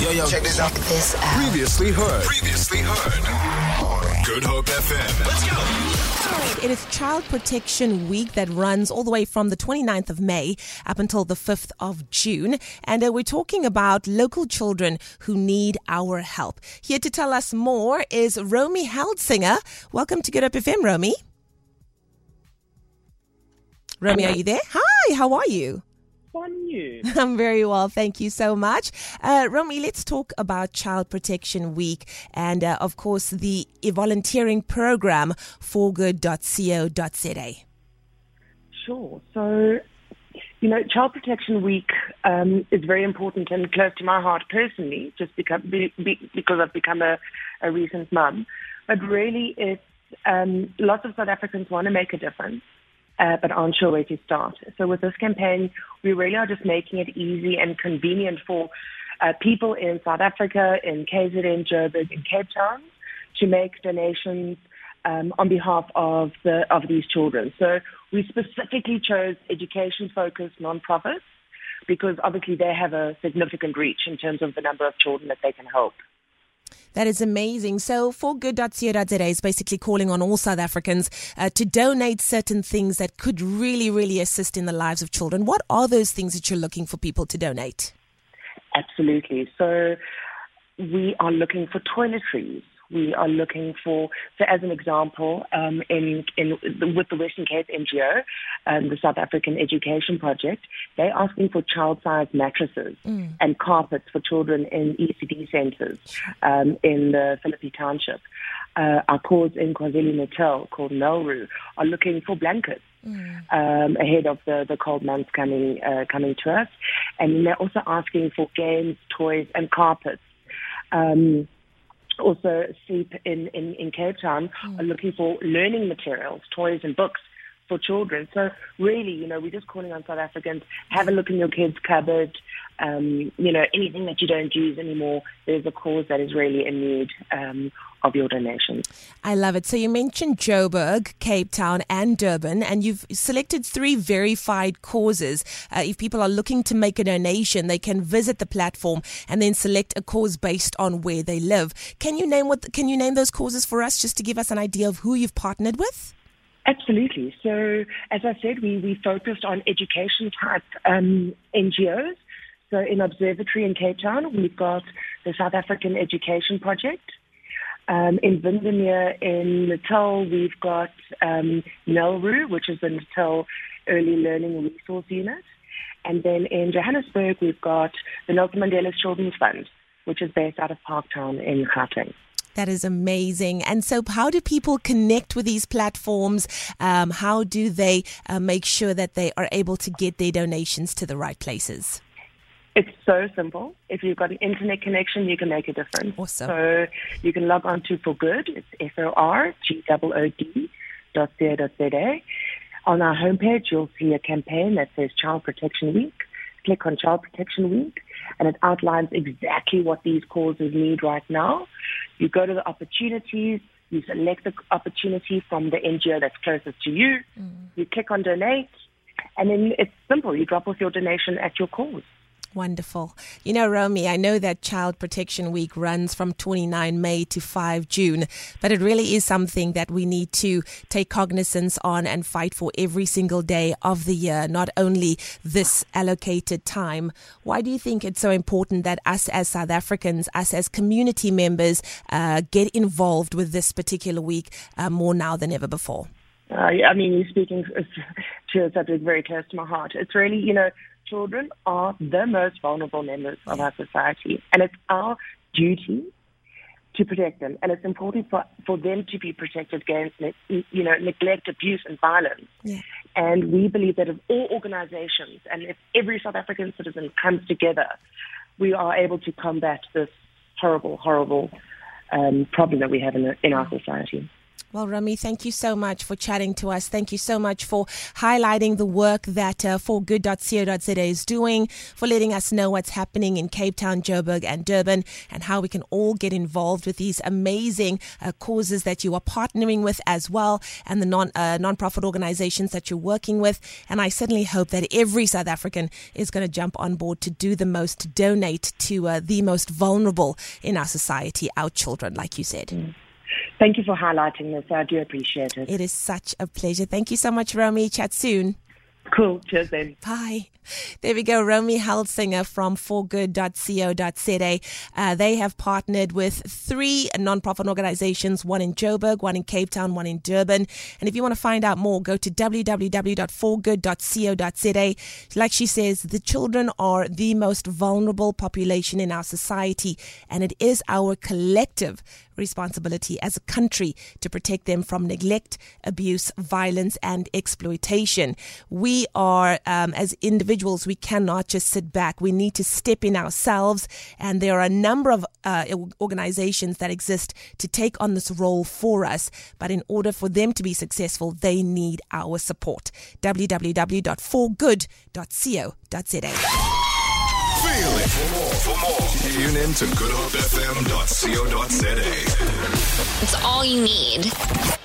Yo, yo, check this out. This out. Previously heard. Previously heard. Good Hope FM. Let's go. It is Child Protection Week that runs all the way from the 29th of May up until the 5th of June. And uh, we're talking about local children who need our help. Here to tell us more is Romy Heldsinger. Welcome to Good Hope FM, Romy. Romy, are you there? Hi, how are you? On you? I'm very well, thank you so much. Uh, Romy, let's talk about Child Protection Week and, uh, of course, the volunteering program forgood.co.za. Sure. So, you know, Child Protection Week um, is very important and close to my heart personally, just because, be, be, because I've become a, a recent mum. But really, it's um, lots of South Africans want to make a difference uh, but aren't sure where to start. So with this campaign, we really are just making it easy and convenient for uh, people in South Africa, in KZN, Joburg, in Cape Town to make donations um, on behalf of the of these children. So we specifically chose education-focused nonprofits because obviously they have a significant reach in terms of the number of children that they can help. That is amazing. So, forgood.co.za is basically calling on all South Africans uh, to donate certain things that could really, really assist in the lives of children. What are those things that you're looking for people to donate? Absolutely. So, we are looking for toiletries we are looking for, so as an example, um, in, in, with the Western Cape NGO, um, the South African Education Project, they're asking for child-sized mattresses mm. and carpets for children in ECD centres um, in the Philippi Township. Uh, our cause in KwaZulu-Natal called NELRU are looking for blankets. Mm. Um, ahead of the, the cold months coming uh, coming to us, and they're also asking for games, toys, and carpets. Um, also sleep in, in, in Cape Town mm. are looking for learning materials, toys and books for children. So really, you know, we're just calling on South Africans, have a look in your kids' cupboard, um, you know, anything that you don't use anymore, there's a cause that is really in need um, of your donations. I love it. So you mentioned Joburg, Cape Town, and Durban, and you've selected three verified causes. Uh, if people are looking to make a donation, they can visit the platform and then select a cause based on where they live. Can you name what? Can you name those causes for us, just to give us an idea of who you've partnered with? Absolutely. So, as I said, we, we focused on education type um, NGOs. So, in Observatory in Cape Town, we've got the South African Education Project. Um, in Windermere in Natal, we've got um, NELRU, which is the Natal Early Learning Resource Unit. And then in Johannesburg, we've got the Nelson Mandela Children's Fund, which is based out of Parktown in Gauteng. That is amazing. And so, how do people connect with these platforms? Um, how do they uh, make sure that they are able to get their donations to the right places? It's so simple. If you've got an internet connection, you can make a difference. Awesome. So you can log on to For Good. It's F O R G O O D dot dot za. On our homepage, you'll see a campaign that says Child Protection Week. Click on Child Protection Week, and it outlines exactly what these causes need right now. You go to the opportunities, you select the opportunity from the NGO that's closest to you, mm. you click on donate, and then it's simple. You drop off your donation at your cause. Wonderful. You know, Romy, I know that Child Protection Week runs from 29 May to 5 June, but it really is something that we need to take cognizance on and fight for every single day of the year, not only this allocated time. Why do you think it's so important that us as South Africans, us as community members, uh, get involved with this particular week uh, more now than ever before? Uh, I mean, you're speaking to a subject very close to my heart. It's really, you know, children are the most vulnerable members of our society, and it's our duty to protect them. And it's important for, for them to be protected against, you know, neglect, abuse, and violence. Yeah. And we believe that if all organizations and if every South African citizen comes together, we are able to combat this horrible, horrible um, problem that we have in, the, in our society. Well, Romy, thank you so much for chatting to us. Thank you so much for highlighting the work that uh, forgood.co.za is doing, for letting us know what's happening in Cape Town, Joburg, and Durban, and how we can all get involved with these amazing uh, causes that you are partnering with as well, and the non uh, non-profit organizations that you're working with. And I certainly hope that every South African is going to jump on board to do the most, to donate to uh, the most vulnerable in our society, our children, like you said. Mm. Thank you for highlighting this. I do appreciate it. It is such a pleasure. Thank you so much, Romy. Chat soon. Cool. Cheers then. Bye. There we go. Romy Heldsinger from forgood.co.za. Uh, they have partnered with three non-profit organizations, one in Joburg, one in Cape Town, one in Durban. And if you want to find out more, go to www.forgood.co.za. Like she says, the children are the most vulnerable population in our society, and it is our collective responsibility as a country to protect them from neglect, abuse, violence, and exploitation. We are, um, as individuals, we cannot just sit back. We need to step in ourselves, and there are a number of uh, organizations that exist to take on this role for us. But in order for them to be successful, they need our support. www.forgood.co.za. Feel it. For more, for more, tune in to goodhopefm.co.za. It's all you need.